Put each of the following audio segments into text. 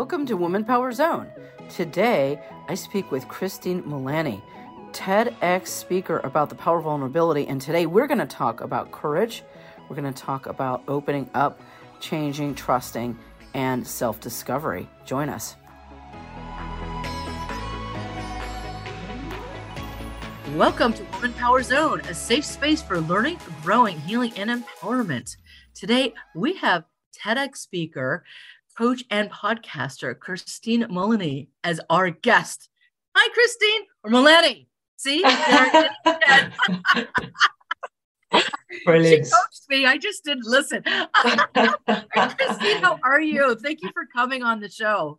Welcome to Woman Power Zone. Today, I speak with Christine Mullaney, TEDx speaker about the power of vulnerability. And today, we're going to talk about courage. We're going to talk about opening up, changing, trusting, and self discovery. Join us. Welcome to Woman Power Zone, a safe space for learning, growing, healing, and empowerment. Today, we have TEDx speaker, coach, and podcaster Christine Mullaney as our guest. Hi, Christine or Mullaney. See? Brilliant. She coached me. I just didn't listen. Christine, how are you? Thank you for coming on the show.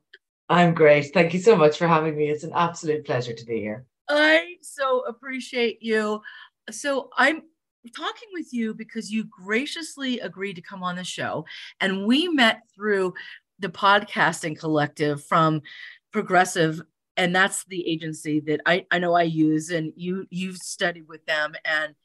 I'm great. Thank you so much for having me. It's an absolute pleasure to be here. I so appreciate you. So I'm talking with you because you graciously agreed to come on the show. And we met through the podcasting collective from Progressive. And that's the agency that I, I know I use. And you you've studied with them. And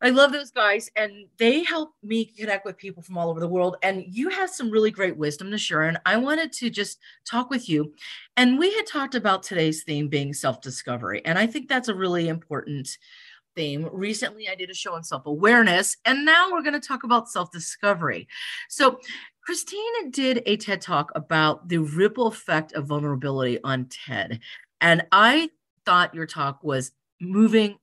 I love those guys, and they help me connect with people from all over the world. And you have some really great wisdom to share. And I wanted to just talk with you. And we had talked about today's theme being self discovery. And I think that's a really important theme. Recently, I did a show on self awareness, and now we're going to talk about self discovery. So, Christine did a TED talk about the ripple effect of vulnerability on TED. And I thought your talk was moving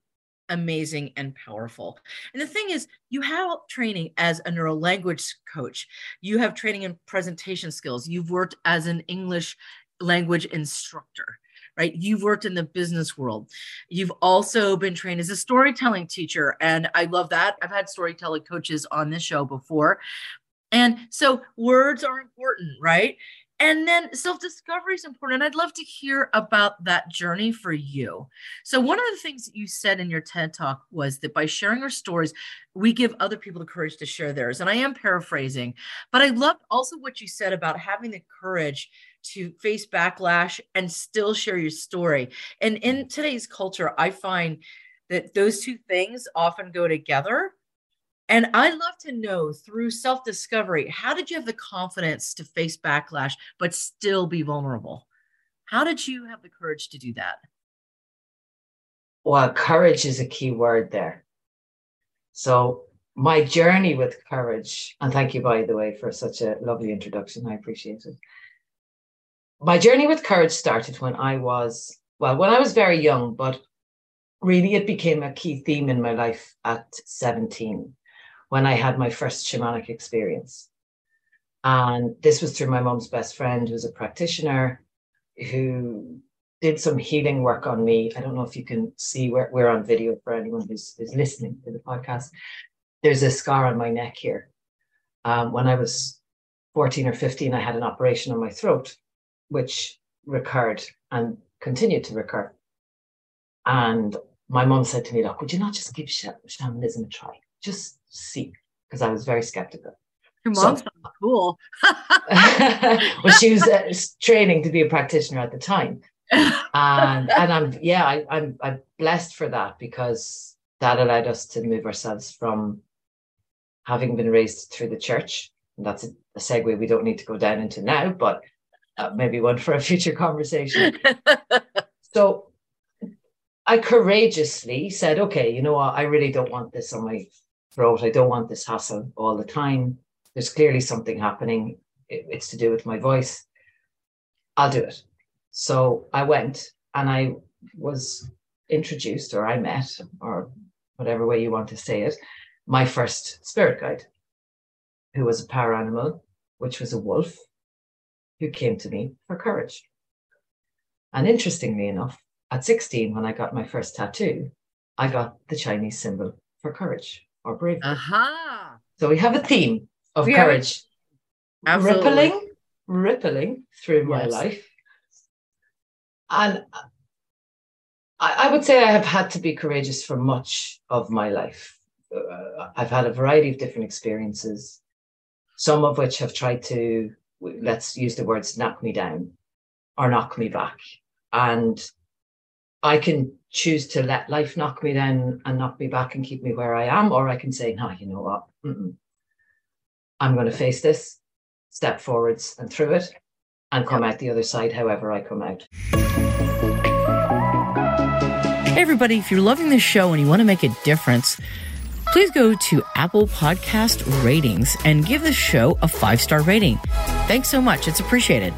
amazing and powerful. And the thing is, you have training as a neuro language coach, you have training in presentation skills, you've worked as an English language instructor. Right. You've worked in the business world. You've also been trained as a storytelling teacher. And I love that. I've had storytelling coaches on this show before. And so words are important, right? And then self discovery is important. And I'd love to hear about that journey for you. So, one of the things that you said in your TED talk was that by sharing our stories, we give other people the courage to share theirs. And I am paraphrasing, but I loved also what you said about having the courage to face backlash and still share your story. And in today's culture, I find that those two things often go together and I'd love to know through self discovery, how did you have the confidence to face backlash, but still be vulnerable? How did you have the courage to do that? Well, courage is a key word there. So, my journey with courage, and thank you, by the way, for such a lovely introduction. I appreciate it. My journey with courage started when I was, well, when I was very young, but really it became a key theme in my life at 17 when I had my first shamanic experience. And this was through my mom's best friend, who's a practitioner who did some healing work on me. I don't know if you can see where we're on video for anyone who's, who's listening to the podcast. There's a scar on my neck here. Um, when I was 14 or 15, I had an operation on my throat, which recurred and continued to recur. And my mom said to me, Look, would you not just give shamanism a try? Just see because I was very skeptical. Your mom so, cool. well, she was uh, training to be a practitioner at the time, and and I'm yeah I, I'm I'm blessed for that because that allowed us to move ourselves from having been raised through the church. And that's a, a segue we don't need to go down into now, but uh, maybe one for a future conversation. so I courageously said, okay, you know what? I really don't want this on my throat. I don't want this hassle all the time. There's clearly something happening. It's to do with my voice. I'll do it. So I went and I was introduced, or I met, or whatever way you want to say it, my first spirit guide, who was a power animal, which was a wolf, who came to me for courage. And interestingly enough, at 16, when I got my first tattoo, I got the Chinese symbol for courage or bravery. Aha. So we have a theme of courage. Absolutely. Rippling rippling through my yes. life. And I, I, would say I have had to be courageous for much of my life. Uh, I've had a variety of different experiences, some of which have tried to, let's use the words, knock me down or knock me back. And I can choose to let life knock me down and knock me back and keep me where I am, or I can say, no, you know what? Mm-mm. I'm going to face this, step forwards and through it, and come out the other side however I come out. Hey, everybody, if you're loving this show and you want to make a difference, please go to Apple Podcast Ratings and give this show a five star rating. Thanks so much. It's appreciated.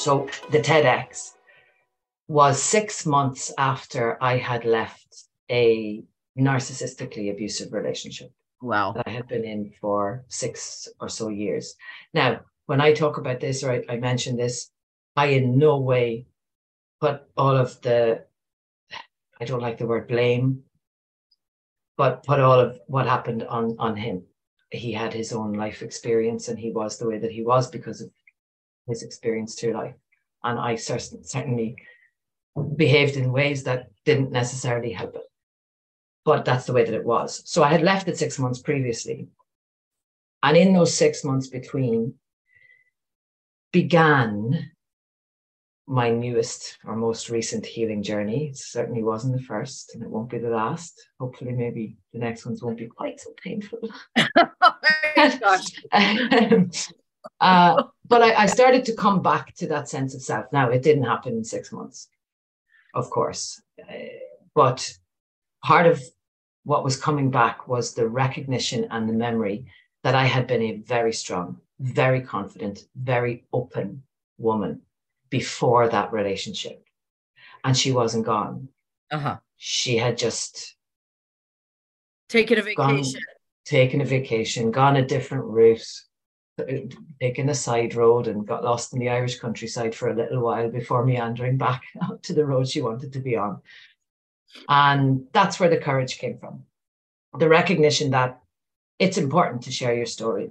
So the TEDx was six months after I had left a narcissistically abusive relationship. Wow. That I had been in for six or so years. Now, when I talk about this or I, I mention this, I in no way put all of the, I don't like the word blame, but put all of what happened on, on him. He had his own life experience and he was the way that he was because of his experience through life. And I certainly behaved in ways that didn't necessarily help it. But that's the way that it was. So I had left it six months previously. And in those six months between, began my newest or most recent healing journey. It certainly wasn't the first, and it won't be the last. Hopefully, maybe the next ones won't be quite so painful. oh um, uh, but I, I, started to come back to that sense of self. Now, it didn't happen in six months, of course, uh, but part of what was coming back was the recognition and the memory that I had been a very strong, very confident, very open woman before that relationship. And she wasn't gone. Uh-huh. She had just taken a vacation. Gone, taken a vacation, gone a different route, taken a side road and got lost in the Irish countryside for a little while before meandering back to the road she wanted to be on. And that's where the courage came from. The recognition that it's important to share your story,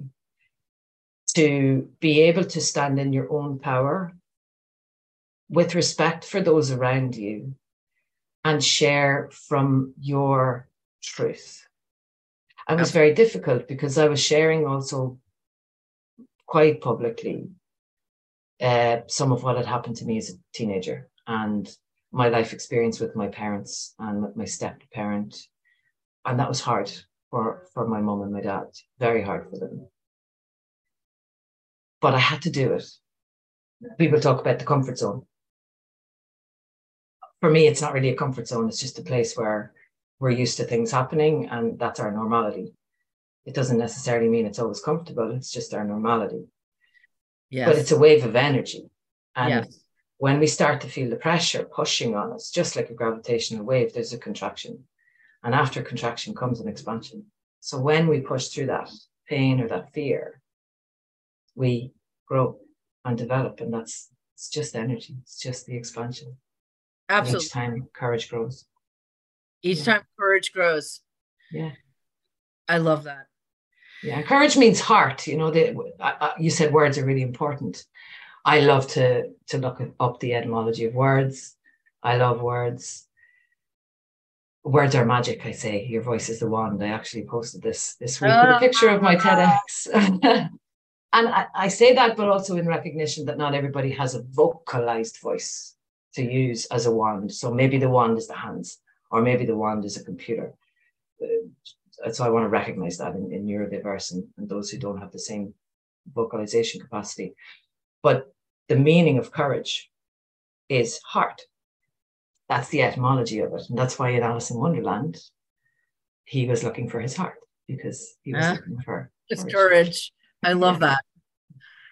to be able to stand in your own power with respect for those around you and share from your truth. And it was very difficult because I was sharing also quite publicly uh, some of what had happened to me as a teenager and my life experience with my parents and with my step parent. And that was hard for, for my mom and my dad, very hard for them. But I had to do it. People talk about the comfort zone. For me, it's not really a comfort zone, it's just a place where we're used to things happening and that's our normality it doesn't necessarily mean it's always comfortable. It's just our normality. Yes. But it's a wave of energy. And yes. when we start to feel the pressure pushing on us, just like a gravitational wave, there's a contraction. And after contraction comes an expansion. So when we push through that pain or that fear, we grow and develop. And that's it's just energy. It's just the expansion. Absolutely. each time courage grows. Each yeah. time courage grows. Yeah. I love that. Yeah, courage means heart. You know, the, I, you said words are really important. I love to to look up the etymology of words. I love words. Words are magic. I say your voice is the wand. I actually posted this this week with a oh, picture of my TEDx. and I, I say that, but also in recognition that not everybody has a vocalized voice to use as a wand. So maybe the wand is the hands, or maybe the wand is a computer so I want to recognize that in, in neurodiverse and, and those who don't have the same vocalization capacity. But the meaning of courage is heart. That's the etymology of it. And that's why in Alice in Wonderland, he was looking for his heart because he was uh, looking for it's courage. courage. I love yeah.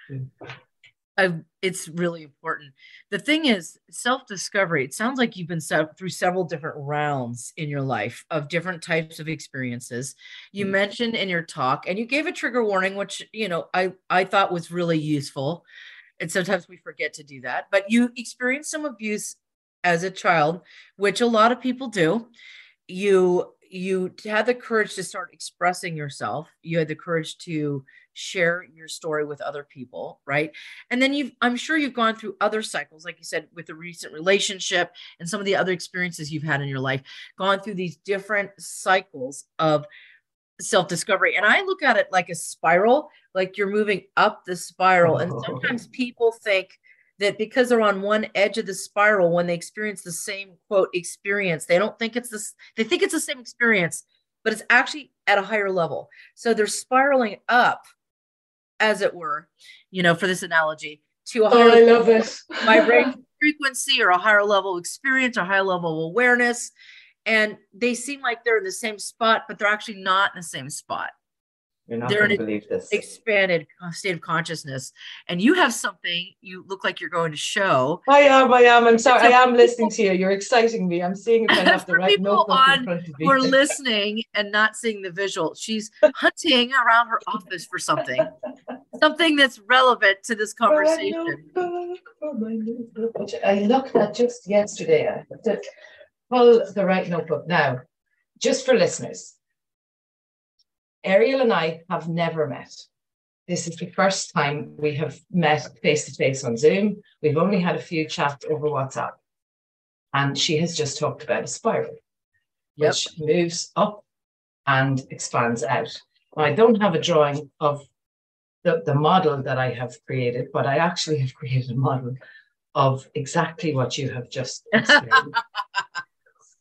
that. I, it's really important. The thing is, self discovery. It sounds like you've been through several different rounds in your life of different types of experiences. You mm-hmm. mentioned in your talk, and you gave a trigger warning, which you know I I thought was really useful. And sometimes we forget to do that. But you experienced some abuse as a child, which a lot of people do. You you had the courage to start expressing yourself you had the courage to share your story with other people right? And then you've i'm sure you've gone through other cycles like you said with the recent relationship and some of the other experiences you've had in your life gone through these different cycles of self-discovery. And i look at it like a spiral like you're moving up the spiral. And sometimes people think that because they're on one edge of the spiral when they experience the same quote experience they don't think it's this they think it's the same experience but it's actually at a higher level. So they're spiraling up as it were you know for this analogy to a oh, higher oh, i love vibration frequency or a higher level experience or higher level awareness. And they seem like they're in the same spot but they're actually not in the same spot you're not going to believe this. Expanded uh, state of consciousness. And you have something you look like you're going to show. I am, I am. I'm sorry. I am listening to you. You're exciting me. I'm seeing if I have the right notebook on, in front of me. Who are listening and not seeing the visual. She's hunting around her office for something. something that's relevant to this conversation. I looked at just yesterday. I have to pull the right notebook now. Just for listeners, Ariel and I have never met. This is the first time we have met face to face on Zoom. We've only had a few chats over WhatsApp. And she has just talked about a spiral, yep. which moves up and expands out. I don't have a drawing of the, the model that I have created, but I actually have created a model of exactly what you have just explained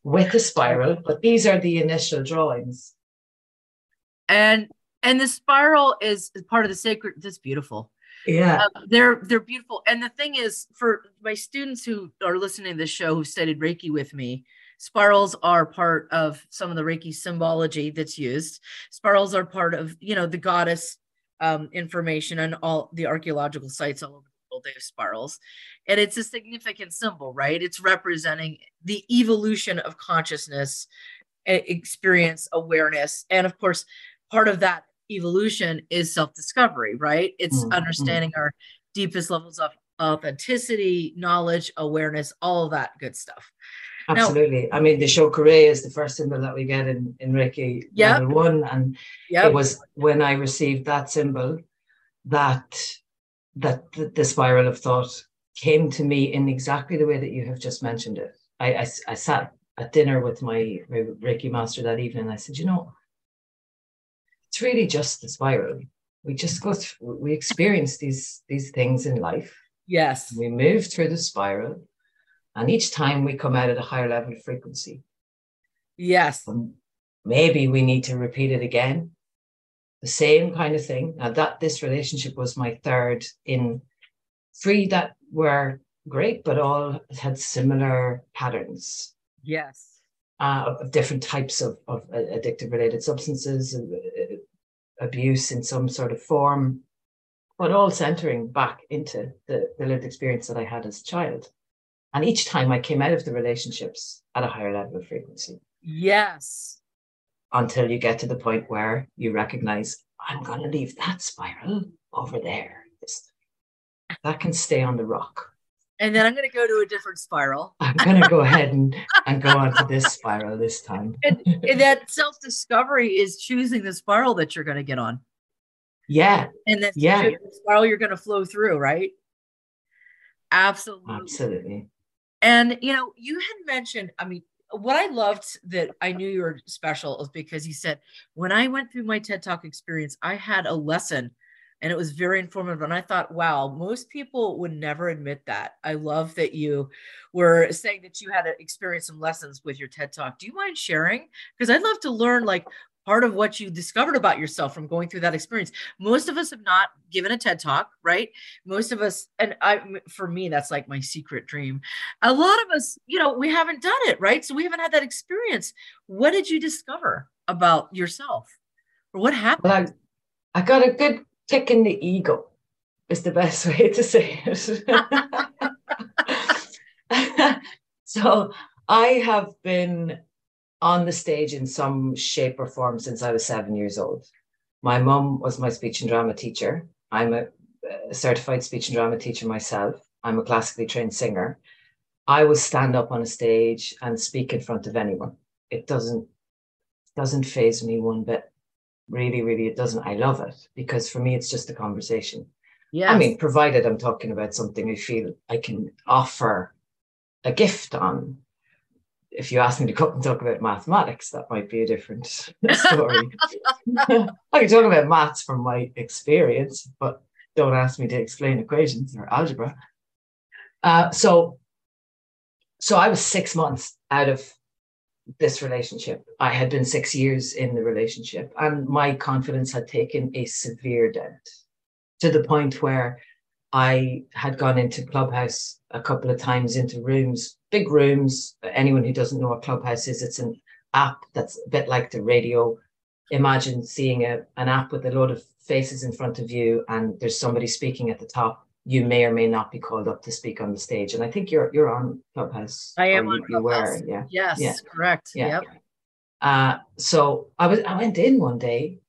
with a spiral. But these are the initial drawings and and the spiral is part of the sacred that's beautiful. Yeah. Uh, they're they're beautiful. And the thing is for my students who are listening to this show who studied reiki with me spirals are part of some of the reiki symbology that's used. Spirals are part of you know the goddess um, information and all the archaeological sites all over the world they have spirals. And it's a significant symbol right? It's representing the evolution of consciousness experience awareness and of course part of that evolution is self-discovery, right? It's mm-hmm. understanding our deepest levels of authenticity, knowledge, awareness, all of that good stuff. Absolutely. Now, I mean, the show Cho Ku Rei is the first symbol that we get in, in Reiki yep. level one. And yep. it was when I received that symbol that that the, the, spiral of thought came to me in exactly the way that you have just mentioned it. I, I, I sat at dinner with my Reiki master that evening. And I said, you know, it's really just the spiral. We just go through, we experience these these things in life. Yes. We move through the spiral, and each time we come out at a higher level of frequency. Yes. And maybe we need to repeat it again. The same kind of thing. Now that this relationship was my third in three that were great, but all had similar patterns. Yes uh, of different types of, of addictive related substances, uh, abuse in some sort of form, but all centering back into the, the lived experience that I had as a child. And each time I came out of the relationships at a higher level of frequency. Yes. Until you get to the point where you recognize, I'm going to leave that spiral over there. that can stay on the rock and then I'm going to go to a different spiral. I'm going to go ahead and, and go on to this spiral this time. and, and that self discovery is choosing the spiral that you're going to get on. Yeah. And that's yeah. the spiral you're going to flow through, right? Absolutely. Absolutely. And, you know, you had mentioned, I mean, what I loved that I knew you were special is because you said, when I went through my TED Talk experience, I had a lesson and it was very informative and i thought wow most people would never admit that. I love that you were saying that you had to experience some lessons with your ted talk. Do you mind sharing? Because i'd love to learn like part of what you discovered about yourself from going through that experience. Most of us have not given a ted talk right? Most of us and i for me that's like my secret dream. A lot of us you know we haven't done it right? So we haven't had that experience. What did you discover about yourself? Or what happened? Well, I, I got a good Kicking the ego is the best way to say it. so I have been on the stage in some shape or form since I was seven years old. My mum was my speech and drama teacher. I'm a, a certified speech and drama teacher myself. I'm a classically trained singer. I will stand up on a stage and speak in front of anyone. It doesn't doesn't faze me one bit. Really, really, it doesn't. I love it because for me, it's just a conversation. Yeah. I mean, provided I'm talking about something I feel I can offer a gift on. If you ask me to come and talk about mathematics, that might be a different story. I can talk about maths from my experience, but don't ask me to explain equations or algebra. Uh, so, so I was six months out of this relationship. I had been six years in the relationship, and my confidence had taken a severe dent to the point where I had gone into Clubhouse a couple of times into rooms, big rooms. Anyone who doesn't know what Clubhouse is, it's an app that's a bit like the radio. Imagine seeing a, an app with a load of faces in front of you, and there's somebody speaking at the top. You may or may not be called up to speak on the stage. And I think you're you're on Clubhouse. I am on you, Clubhouse. You were, yeah. Yes, yeah. correct. Yeah. Yep. Uh, so I was I went in one day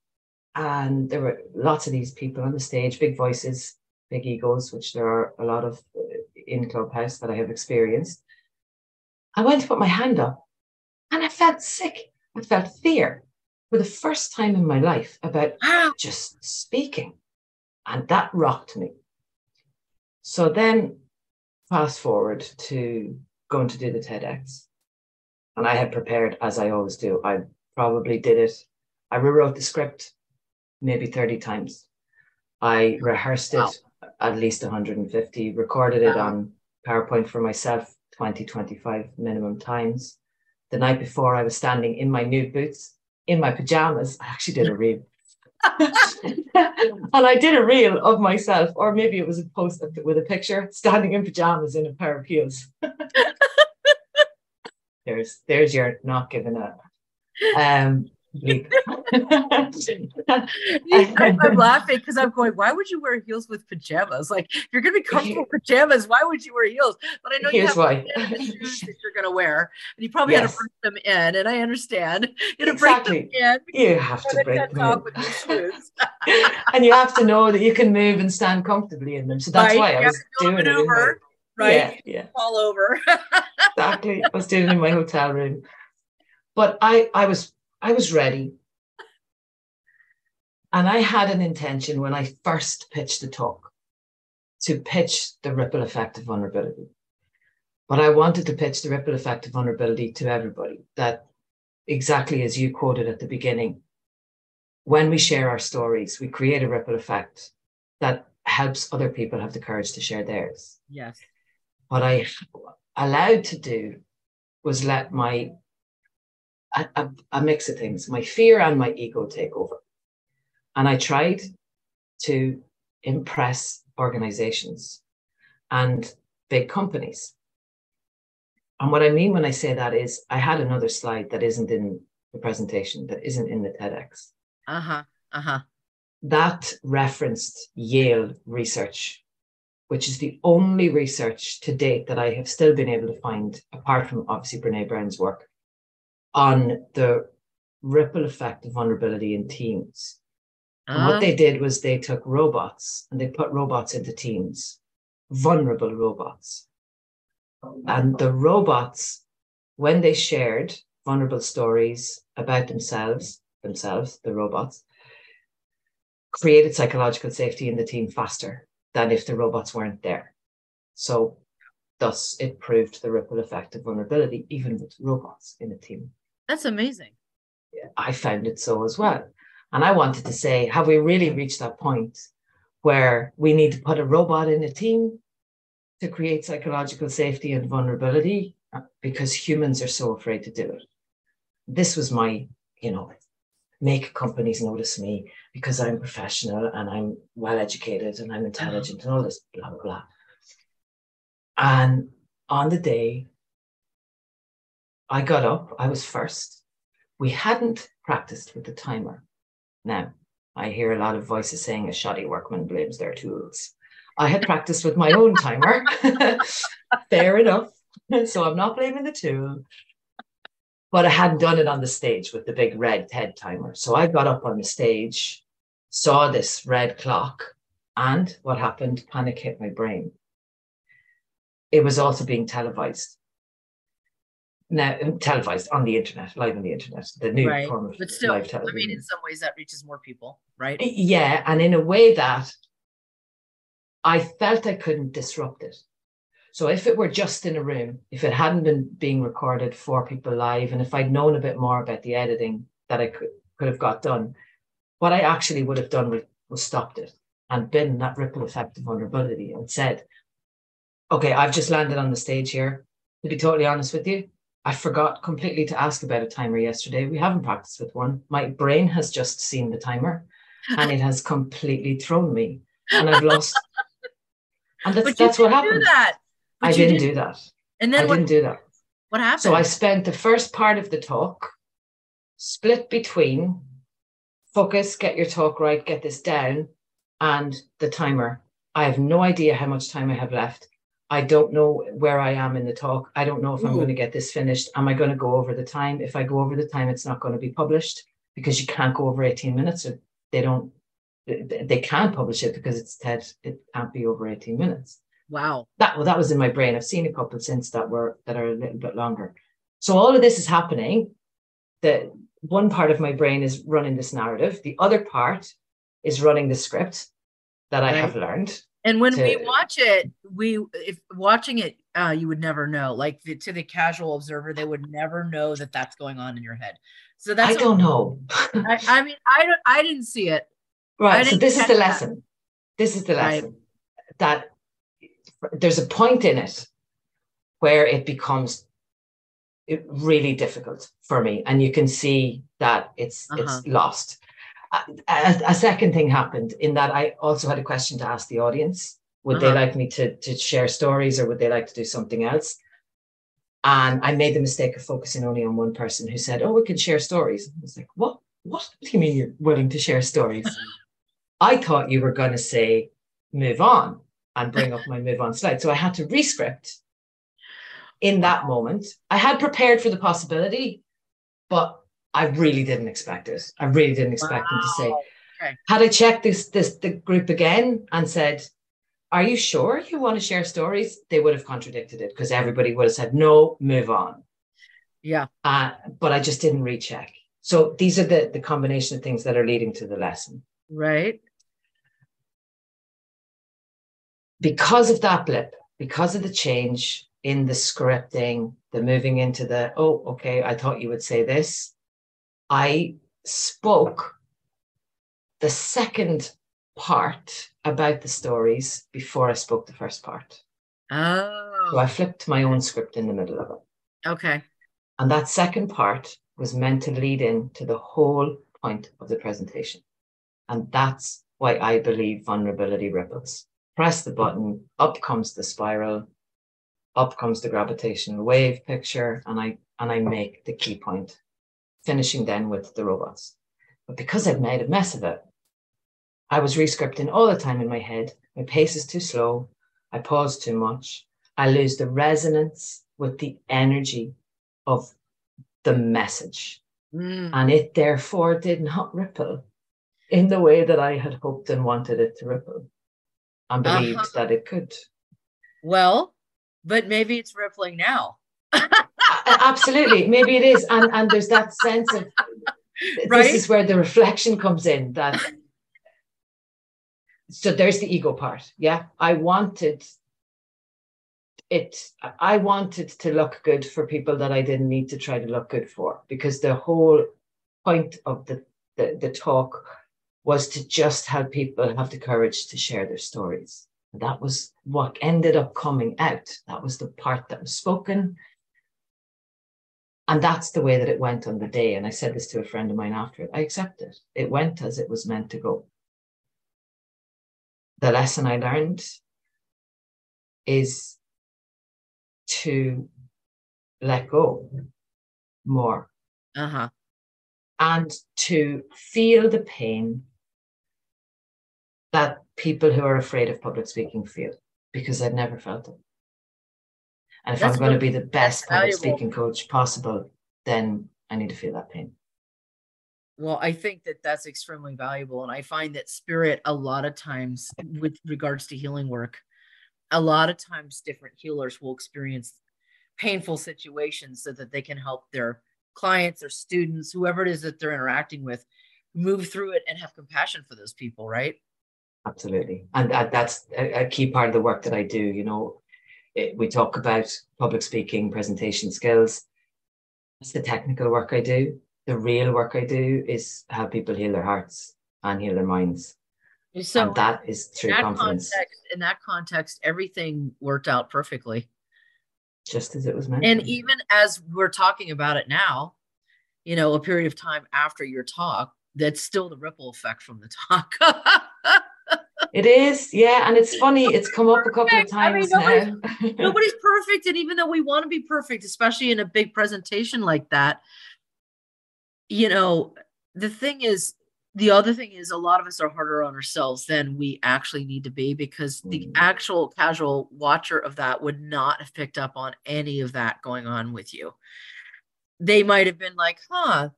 and there were lots of these people on the stage, big voices, big egos, which there are a lot of uh, in Clubhouse that I have experienced. I went to put my hand up and I felt sick. I felt fear for the first time in my life about just speaking. And that rocked me. So then, fast forward to going to do the TEDx. And I had prepared, as I always do. I probably did it. I rewrote the script maybe 30 times. I rehearsed it at least 150, recorded it wow. on PowerPoint for myself 20, 25 minimum times. The night before, I was standing in my nude boots, in my pajamas. I actually did a reel. and I did a reel of myself, or maybe it was a post with a picture standing in pajamas in a pair of heels. there's there's your not giving up. Um, I'm laughing because I'm going, why would you wear heels with pajamas? Like, if you're going to be comfortable with pajamas, why would you wear heels? But I know Here's you have why. shoes that you're going to wear, and you probably yes. had to bring them in. And I understand you had to exactly. bring them in. You have to break them in. and you have to know that you can move and stand comfortably in them. So that's right. why I was doing it. Over, right? Yeah, yeah. All over. exactly. I was doing it in my hotel room. But I, I was I was ready. And I had an intention when I first pitched the talk to pitch the ripple effect of vulnerability. But I wanted to pitch the ripple effect of vulnerability to everybody that exactly as you quoted at the beginning, when we share our stories, we create a ripple effect that helps other people have the courage to share theirs. Yes. What I allowed to do was let my a, a, a mix of things, my fear and my ego take over. And I tried to impress organizations and big companies. And what I mean when I say that is, I had another slide that isn't in the presentation, that isn't in the TEDx. Uh huh. Uh huh. That referenced Yale research, which is the only research to date that I have still been able to find, apart from obviously Brene Brown's work, on the ripple effect of vulnerability in teams. And what they ah. did was they took robots and they put robots into teams, vulnerable robots. And the robots, when they shared vulnerable stories about themselves, themselves, the robots, created psychological safety in the team faster than if the robots weren't there. So thus it proved the ripple effect of vulnerability, even with robots in a team. That's amazing. I found it so as well. And I wanted to say, have we really reached that point where we need to put a robot in a team to create psychological safety and vulnerability uh, because humans are so afraid to do it? This was my, you know, make companies notice me because I'm professional and I'm well educated and I'm uh-huh. intelligent and all this blah blah blah. And on the day I got up, I was first. We hadn't practiced with the timer. Now, I hear a lot of voices saying a shoddy workman blames their tools. I had practiced with my own timer. Fair enough. So I'm not blaming the tool. But I hadn't done it on the stage with the big red TED timer. So I got up on the stage, saw this red clock, and what happened? Panic hit my brain. It was also being televised now um, televised on the internet, live on the internet, the new right. form of but still, live television. I mean, in some ways that reaches more people, right? Yeah, and in a way that I felt I couldn't disrupt it. So if it were just in a room, if it hadn't been being recorded for people live, and if I'd known a bit more about the editing that I could, could have got done, what I actually would have done was, was stopped it and been that ripple effect of vulnerability and said, okay, I've just landed on the stage here. To be totally honest with you, I forgot completely to ask about a timer yesterday. We haven't practiced with one. My brain has just seen the timer and it has completely thrown me and I've lost. And that's, that's what happened. That. I didn't, didn't, do that. And then I what, didn't do that. What happened? So I spent the first part of the talk split between focus, get your talk right, get this down, and the timer. I have no idea how much time I have left. I don't know where I am in the talk. I don't know if Ooh. I'm going to get this finished. Am I going to go over the time? If I go over the time, it's not going to be published because you can't go over 18 minutes. Or they don't, they can't publish it because it's TED. It can't be over 18 minutes. Wow. That well, that was in my brain. I've seen a couple since that were that are a little bit longer. So all of this is happening. The one part of my brain is running this narrative. The other part is running the script that I right. have learned. And when to, we watch it, we if watching it, uh, you would never know. Like the, to the casual observer, they would never know that that's going on in your head. So that's I don't know. I, I, mean, I don't. I didn't see it. Right. So this is the lesson. This is the lesson right. that there's a point in it where it becomes really difficult for me, and you can see that it's uh-huh. it's lost a, a, second thing happened in that I also had a question to ask the audience. Would uh-huh. they like me to, to share stories or would they like to do something else? And I made the mistake of focusing only on one person who said, Oh, we can share stories. I was like, What? What do you mean you're willing to share stories? I thought you were going to say, Move on and bring up my move on slide. So I had to rescript in that moment. I had prepared for the possibility, but I really didn't expect it. I really didn't expect wow. them to say. Okay. Had I checked this this the group again and said, "Are you sure you want to share stories?" They would have contradicted it because everybody would have said, "No, move on." Yeah. Uh, but I just didn't recheck. So these are the the combination of things that are leading to the lesson. Right. Because of that blip, because of the change in the scripting, the moving into the, oh, okay, I thought you would say this. I spoke the second part about the stories before I spoke the first part. Oh. So I flipped my own script in the middle of it. Okay. And that second part was meant to lead in to the whole point of the presentation. And that's why I believe vulnerability ripples. Press the button, up comes the spiral, up comes the gravitational wave picture, and I and I make the key point finishing then with the robots. But because I'd made a mess of it, I was rescripting all the time in my head. My pace is too slow. I pause too much. I lose the resonance with the energy of the message. Mm. And it therefore did not ripple in the way that I had hoped and wanted it to ripple and believed uh-huh. that it could. Well, but maybe it's rippling now. Absolutely. Maybe it is. And and there's that sense of right? this is where the reflection comes in that so there's the ego part. Yeah. I wanted it i wanted to look good for people that i didn't need to try to look good for because the whole point of the the, the talk was to just help people have the courage to share their stories. That was what ended up coming out. That was the part that was spoken and that's the way that it went on the day. And I said this to a friend of mine after it. I accept it. It went as it was meant to go. The lesson I learned is to let go more. Uh-huh. And to feel the pain that people who are afraid of public speaking feel, because I've never felt it. And if That's I'm going to be the best public speaking coach possible, then I need to feel that pain. Well, I think that that's extremely valuable. And I find that spirit, a lot of times, with regards to healing work, a lot of times different healers will experience painful situations so that they can help their clients or students, whoever it is that they're interacting with, move through it and have compassion for those people, right? Absolutely. And that, that's a key part of the work that I do. You know, it, we talk about public speaking, presentation skills. That's the technical work I do. The real work I do is how people heal their hearts and heal their minds. So and that is through that confidence. Context, in that context, everything worked out perfectly. Just as it was meant. And even as we're talking about it now, you know, a period of time after your talk, that's still the ripple effect from the talk. it is, yeah. And it's funny, it's come up a couple of times I mean, nobody's, nobody's perfect. And even though we want to be perfect, especially in a big presentation like that, you know, the thing is, the other thing is a lot of us are harder on ourselves than we actually need to be because the mm. actual casual watcher of that would not have picked up on any of that going on with you. They might have been like, huh,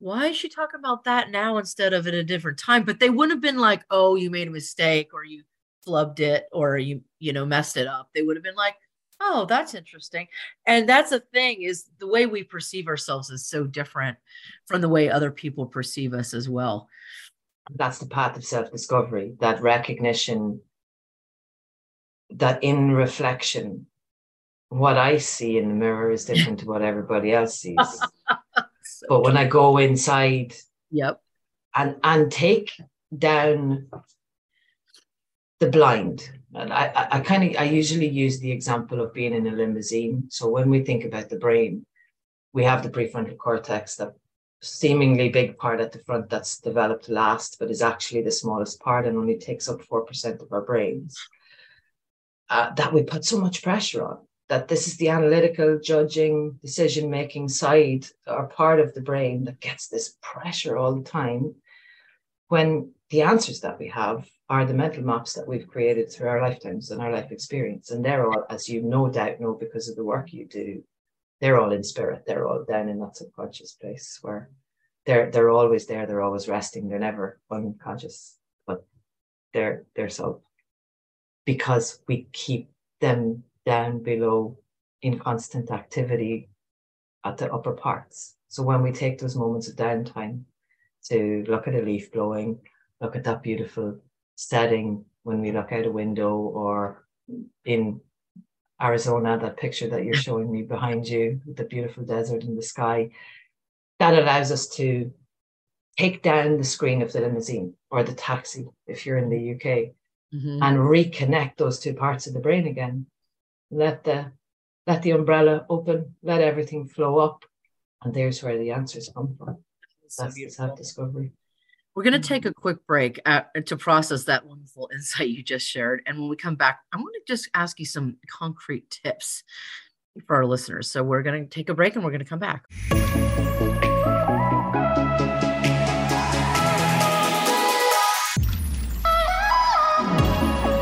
why is she talking about that now instead of at a different time? But they wouldn't have been like, oh, you made a mistake or you flubbed it or you, you know, messed it up. They would have been like, oh, that's interesting. And that's the thing is the way we perceive ourselves is so different from the way other people perceive us as well. That's the path of self discovery, that recognition, that in reflection, what I see in the mirror is different to what everybody else sees. but when I go inside, yep, and and take down the blind and I, I, I kind of I usually use the example of being in a limousine. So when we think about the brain, we have the prefrontal cortex, that seemingly big part at the front that's developed last, but is actually the smallest part and only takes up four percent of our brains. Uh, that we put so much pressure on. That this is the analytical, judging, decision making side or part of the brain that gets this pressure all the time. When the answers that we have are the mental maps that we've created through our lifetimes and our life experience. And they're all, as you no doubt know because of the work you do, they're all in spirit. They're all down in that subconscious place where they're they're always there, they're always resting, they're never unconscious, but they're they're so because we keep them down below in constant activity at the upper parts. So when we take those moments of downtime to look at a leaf blowing, look at that beautiful setting when we look out a window or in Arizona, that picture that you're showing me behind you, the beautiful desert and the sky, that allows us to take down the screen of the limousine or the taxi if you're in the UK mm-hmm. and reconnect those two parts of the brain again. Let the let the umbrella open, let everything flow up, and there's where the answers come from. That's so self-discovery. We're going to take a quick break at, to process that wonderful insight you just shared. And when we come back, I'm going to just ask you some concrete tips for our listeners. So we're going to take a break and we're going to come back.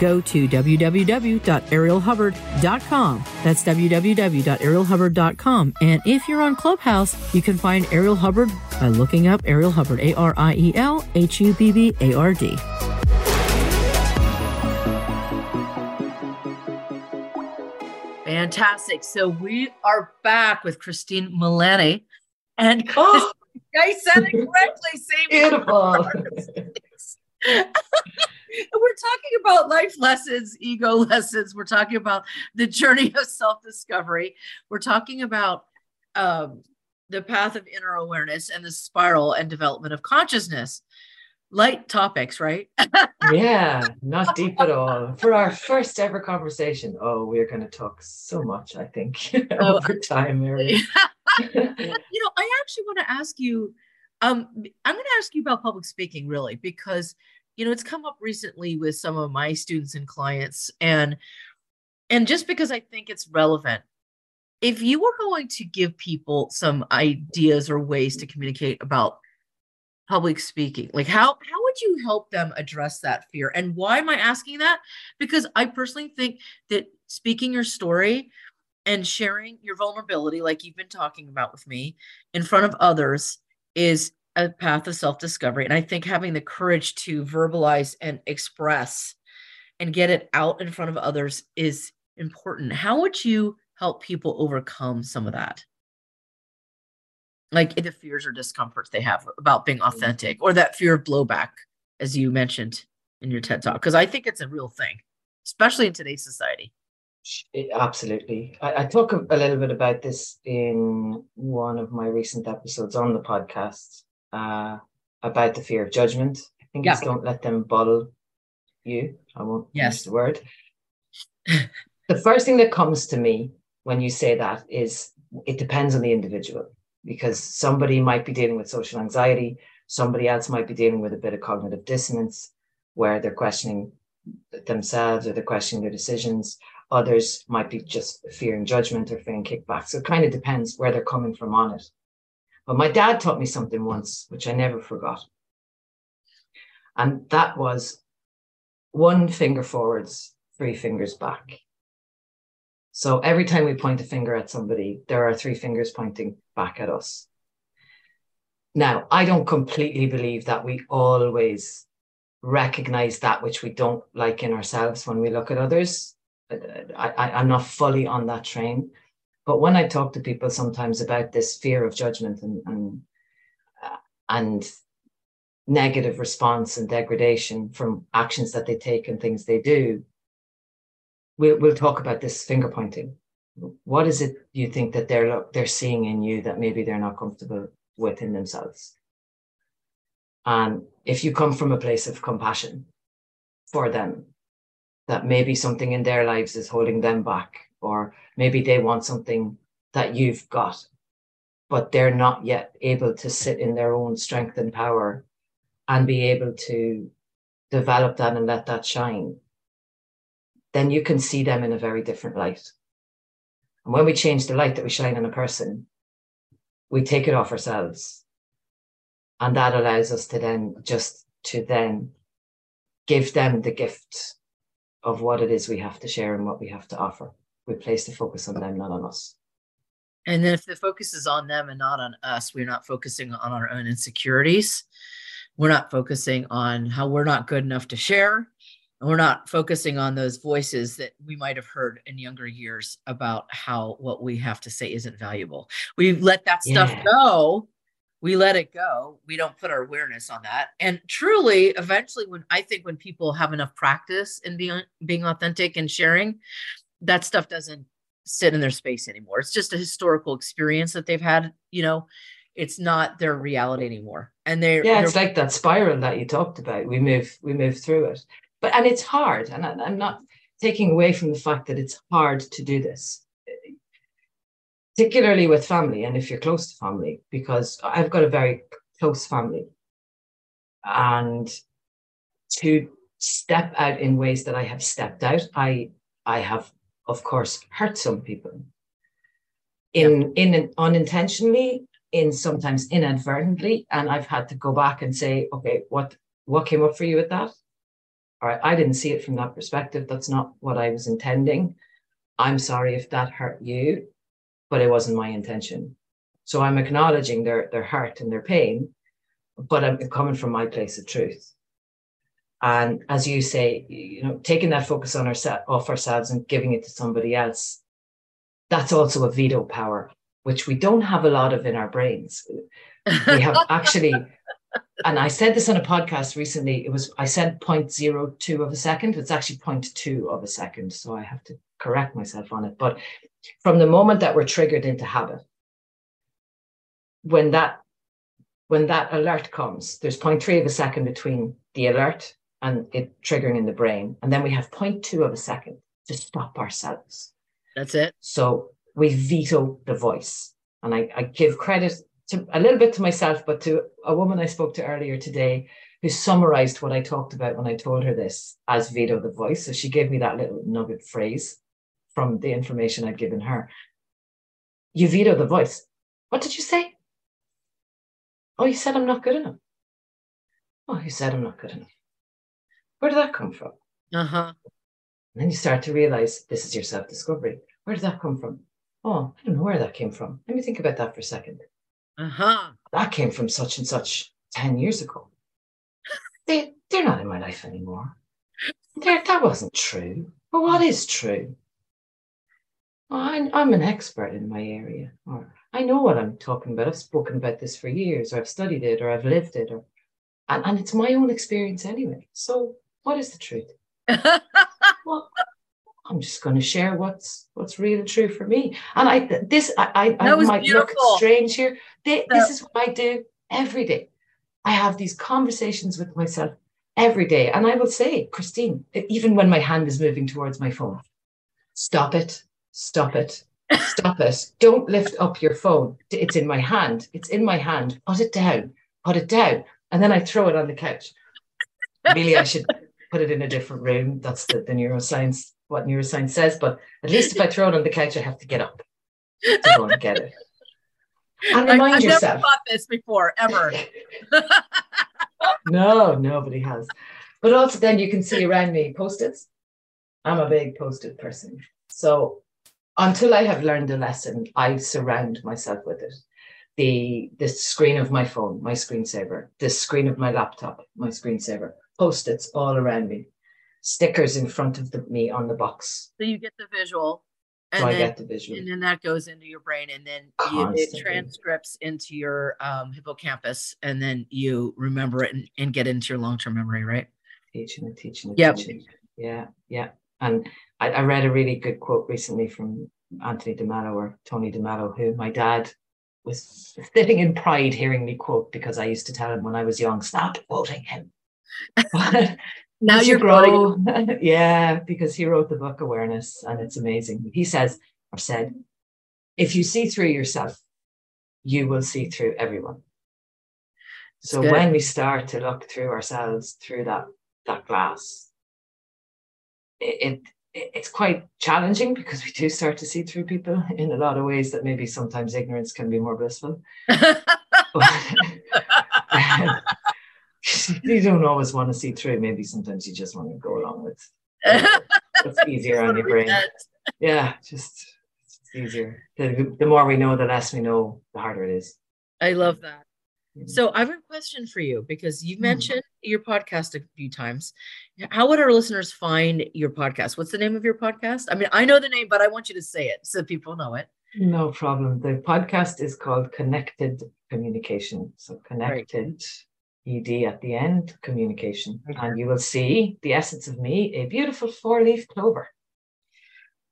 go to www.arielhubbard.com. That's www.arielhubbard.com. And if you're on Clubhouse, you can find Ariel Hubbard by looking up Ariel Hubbard, A R I E L H U B B A R D. Fantastic. So we are back with Christine Mullaney. And oh, I said it correctly. Same beautiful. we're talking about life lessons, ego lessons. We're talking about the journey of self discovery. We're talking about um, the path of inner awareness and the spiral and development of consciousness light topics, right? yeah, not deep at all. For our first ever conversation, oh, we're going to talk so much, I think, oh, over time, Mary. you know, I actually want to ask you. Um, I'm going to ask you about public speaking, really, because you know it's come up recently with some of my students and clients, and and just because I think it's relevant. If you were going to give people some ideas or ways to communicate about public speaking like how how would you help them address that fear and why am i asking that because i personally think that speaking your story and sharing your vulnerability like you've been talking about with me in front of others is a path of self-discovery and i think having the courage to verbalize and express and get it out in front of others is important. How would you help people overcome some of that? Like the fears or discomforts they have about being mm-hmm. authentic or that fear of blowback as you mentioned in your ted talk because i think it's a real thing especially in today's society. Absolutely. I, I, talk a little bit about this in one of my recent episodes on the podcast uh, about the fear of judgment i think yeah. it's don't let them bottle you i won't yes. use the word the first thing that comes to me when you say that is it depends on the individual because somebody might be dealing with social anxiety, somebody else might be dealing with a bit of cognitive dissonance where they're questioning themselves or they're questioning their decisions. Others might be just fearing judgment or fearing kickback. So it kind of depends where they're coming from on it. But my dad taught me something once, which I never forgot. And that was one finger forwards, three fingers back. So every time we point a finger at somebody, there are three fingers pointing back at us. Now, I don't completely believe that we always recognize that which we don't like in ourselves when we look at others. I, am not fully on that train. But when I talk to people sometimes about this fear of judgment and, and, uh, and negative response and degradation from actions that they take and things they do, we'll, we'll talk about this finger pointing. What is it you think that they're they're seeing in you that maybe they're not comfortable with in themselves? And if you come from a place of compassion for them, that maybe something in their lives is holding them back, or maybe they want something that you've got, but they're not yet able to sit in their own strength and power and be able to develop that and let that shine then you can see them in a very different light. And when we change the light that we shine on a person, we take it off ourselves. And that allows us to then just to then give them the gift of what it is we have to share and what we have to offer. We place the focus on them, not on us. And then if the focus is on them and not on us, we're not focusing on our own insecurities. We're not focusing on how we're not good enough to share and we're not focusing on those voices that we might have heard in younger years about how what we have to say isn't valuable. We let that stuff yeah. go. We let it go. We don't put our awareness on that. And truly, eventually, when I think when people have enough practice in being being authentic and sharing, that stuff doesn't sit in their space anymore. It's just a historical experience that they've had, you know, it's not their reality anymore. And they're yeah, it's like that spiral that you talked about. We move, we move through it but and it's hard and I, i'm not taking away from the fact that it's hard to do this particularly with family and if you're close to family because i've got a very close family and to step out in ways that i have stepped out i i have of course hurt some people in in unintentionally in sometimes inadvertently and i've had to go back and say okay what what came up for you with that all right, I didn't see it from that perspective. That's not what I was intending. I'm sorry if that hurt you, but it wasn't my intention. So I'm acknowledging their their hurt and their pain, but I'm coming from my place of truth. And as you say, you know, taking that focus on ourselves off ourselves and giving it to somebody else, that's also a veto power, which we don't have a lot of in our brains. We have actually and I said this on a podcast recently. It was I said 0.02 of a second. It's actually 0.2 of a second. So I have to correct myself on it. But from the moment that we're triggered into habit, when that when that alert comes, there's 0.3 of a second between the alert and it triggering in the brain. And then we have 0.2 of a second to stop ourselves. That's it. So we veto the voice. And I, I give credit to a little bit to myself, but to a woman I spoke to earlier today who summarized what I talked about when I told her this as veto the voice. So she gave me that little nugget phrase from the information I'd given her. You veto the voice. What did you say? Oh, you said I'm not good enough. Oh, you said I'm not good enough. Where did that come from? Uh huh. And then you start to realize this is your self discovery. Where did that come from? Oh, I don't know where that came from. Let me think about that for a second. Uh huh. That came from such and such 10 years ago. They, they're not in my life anymore. They're, that wasn't true. But what is true? Well, I'm, I'm an expert in my area, or I know what I'm talking about. I've spoken about this for years, or I've studied it, or I've lived it, or and, and it's my own experience anyway. So what is the truth? well, I'm just going to share what's what's real and true for me. And I this I I, I might beautiful. look strange here. They, this is what I do every day. I have these conversations with myself every day, and I will say, Christine, even when my hand is moving towards my phone, stop it, stop it, stop it. Don't lift up your phone. It's in my hand. It's in my hand. Put it down. Put it down. And then I throw it on the couch. Really, I should put it in a different room. That's the, the neuroscience, what neuroscience says. But at least if I throw it on the couch, I have to get up to go and get it. And remind I, I've yourself. never thought this before, ever. no, nobody has. But also, then you can see around me post-its. I'm a big post-it person. So until I have learned a lesson, I surround myself with it. The the screen of my phone, my screensaver, the screen of my laptop, my screensaver, post-its all around me, stickers in front of the, me on the box. So you get the visual. And so then, I get the visual. And then that goes into your brain, and then you, it transcripts into your um, hippocampus, and then you remember it and, and get into your long term memory, right? Teaching and teaching and yep. teaching. Yeah, yeah. And I, I read a really good quote recently from Anthony DeMello or Tony DeMello, who my dad was sitting in pride hearing me quote because I used to tell him when I was young, stop quoting him. now you're grow, yeah, because he wrote the book Awareness, and it's amazing. He says, or said, if you see through yourself, you will see through everyone. So when we start to look through ourselves through that that glass, it, it it's quite challenging because we do start to see through people in a lot of ways that maybe sometimes ignorance can be more blissful. you don't always want to see through. Maybe sometimes you just want to go along with it's easier on your brain. Yeah, just it's easier. The, the more we know, the less we know, the harder it is. I love that. So I have a question for you because you've hmm. mentioned your podcast a few times. How would our listeners find your podcast? What's the name of your podcast? I mean, I know the name, but I want you to say it so people know it. No problem. The podcast is called Connected Communication. So connected ed at the end, communication, and you will see the essence of me, a beautiful four-leaf clover.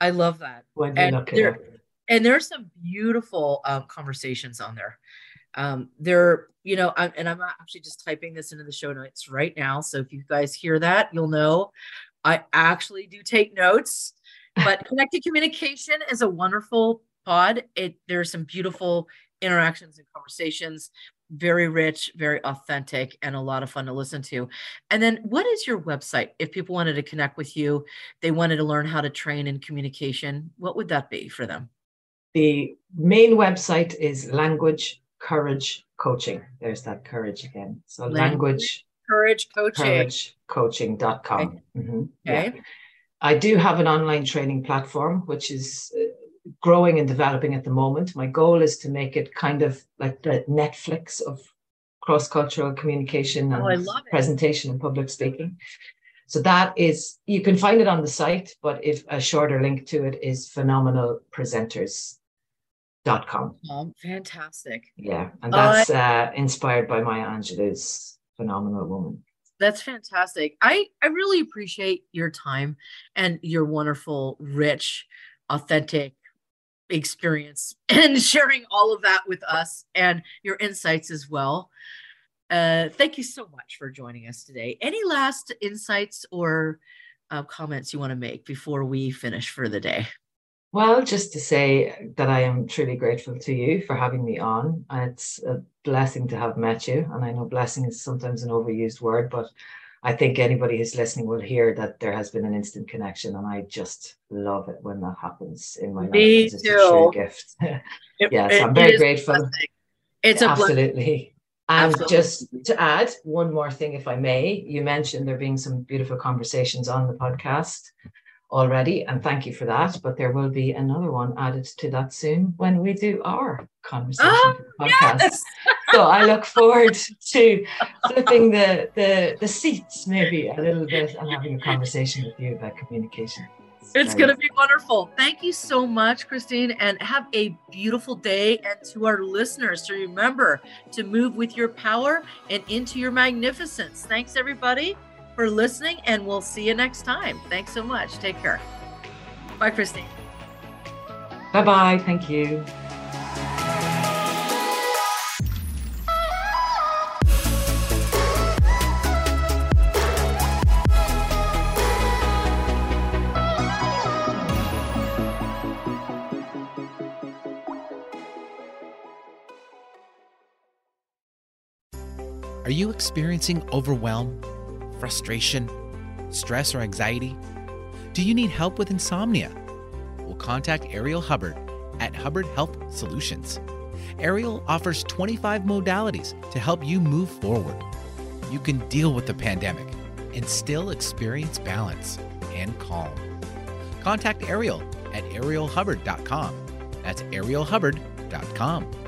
I love that. When you and look there, it. And there's some beautiful um, conversations on there. Um, there, you know, I'm, and I'm actually just typing this into the show notes right now. So if you guys hear that, you'll know I actually do take notes. But connected communication is a wonderful pod. It there's some beautiful interactions and conversations very rich, very authentic, and a lot of fun to listen to. And then, what is your website? If people wanted to connect with you, they wanted to learn how to train in communication, what would that be for them? The main website is Language Courage Coaching. There's that courage again. So, language, courage coaching. Courage coaching.com. Okay. Mm-hmm. okay. Yeah. I do have an online training platform, which is uh, growing and developing at the moment. My goal is to make it kind of like the Netflix of cross cultural communication and oh, presentation and public speaking. So that is, you can find it on the site, but if a shorter link to it is phenomenalpresenters.com. Oh, fantastic. Yeah. And that's uh, uh, inspired by Maya Angelou's Phenomenal Woman. That's fantastic. I, I really appreciate your time and your wonderful, rich, authentic experience and sharing all of that with us and your insights as well. Uh, thank you so much for joining us today. Any last insights or uh, comments you want to make before we finish for the day? Well, just to say that I am truly grateful to you for having me on. It's a blessing to have met you. And I know blessing is sometimes an overused word, but I think anybody who's listening will hear that there has been an instant connection, and I just love it when that happens in my Me life. It's too. a true gift. yes, it, I'm very grateful. It's absolutely. And Absolutely. just to add one more thing, if I may, you mentioned there being some beautiful conversations on the podcast already, and thank you for that. But there will be another one added to that soon when we do our conversation oh, podcast. Yes. So I look forward to flipping the, the the seats maybe a little bit and having a conversation with you about communication. It's going to be wonderful. Thank you so much, Christine, and have a beautiful day. And to our listeners, to remember to move with your power and into your magnificence. Thanks, everybody, for listening, and we'll see you next time. Thanks so much. Take care. Bye, Christine. Bye bye. Thank you. Are you experiencing overwhelm, frustration, stress, or anxiety? Do you need help with insomnia? Well, contact Ariel Hubbard at Hubbard Health Solutions. Ariel offers 25 modalities to help you move forward. You can deal with the pandemic and still experience balance and calm. Contact Ariel at arielhubbard.com. That's arielhubbard.com.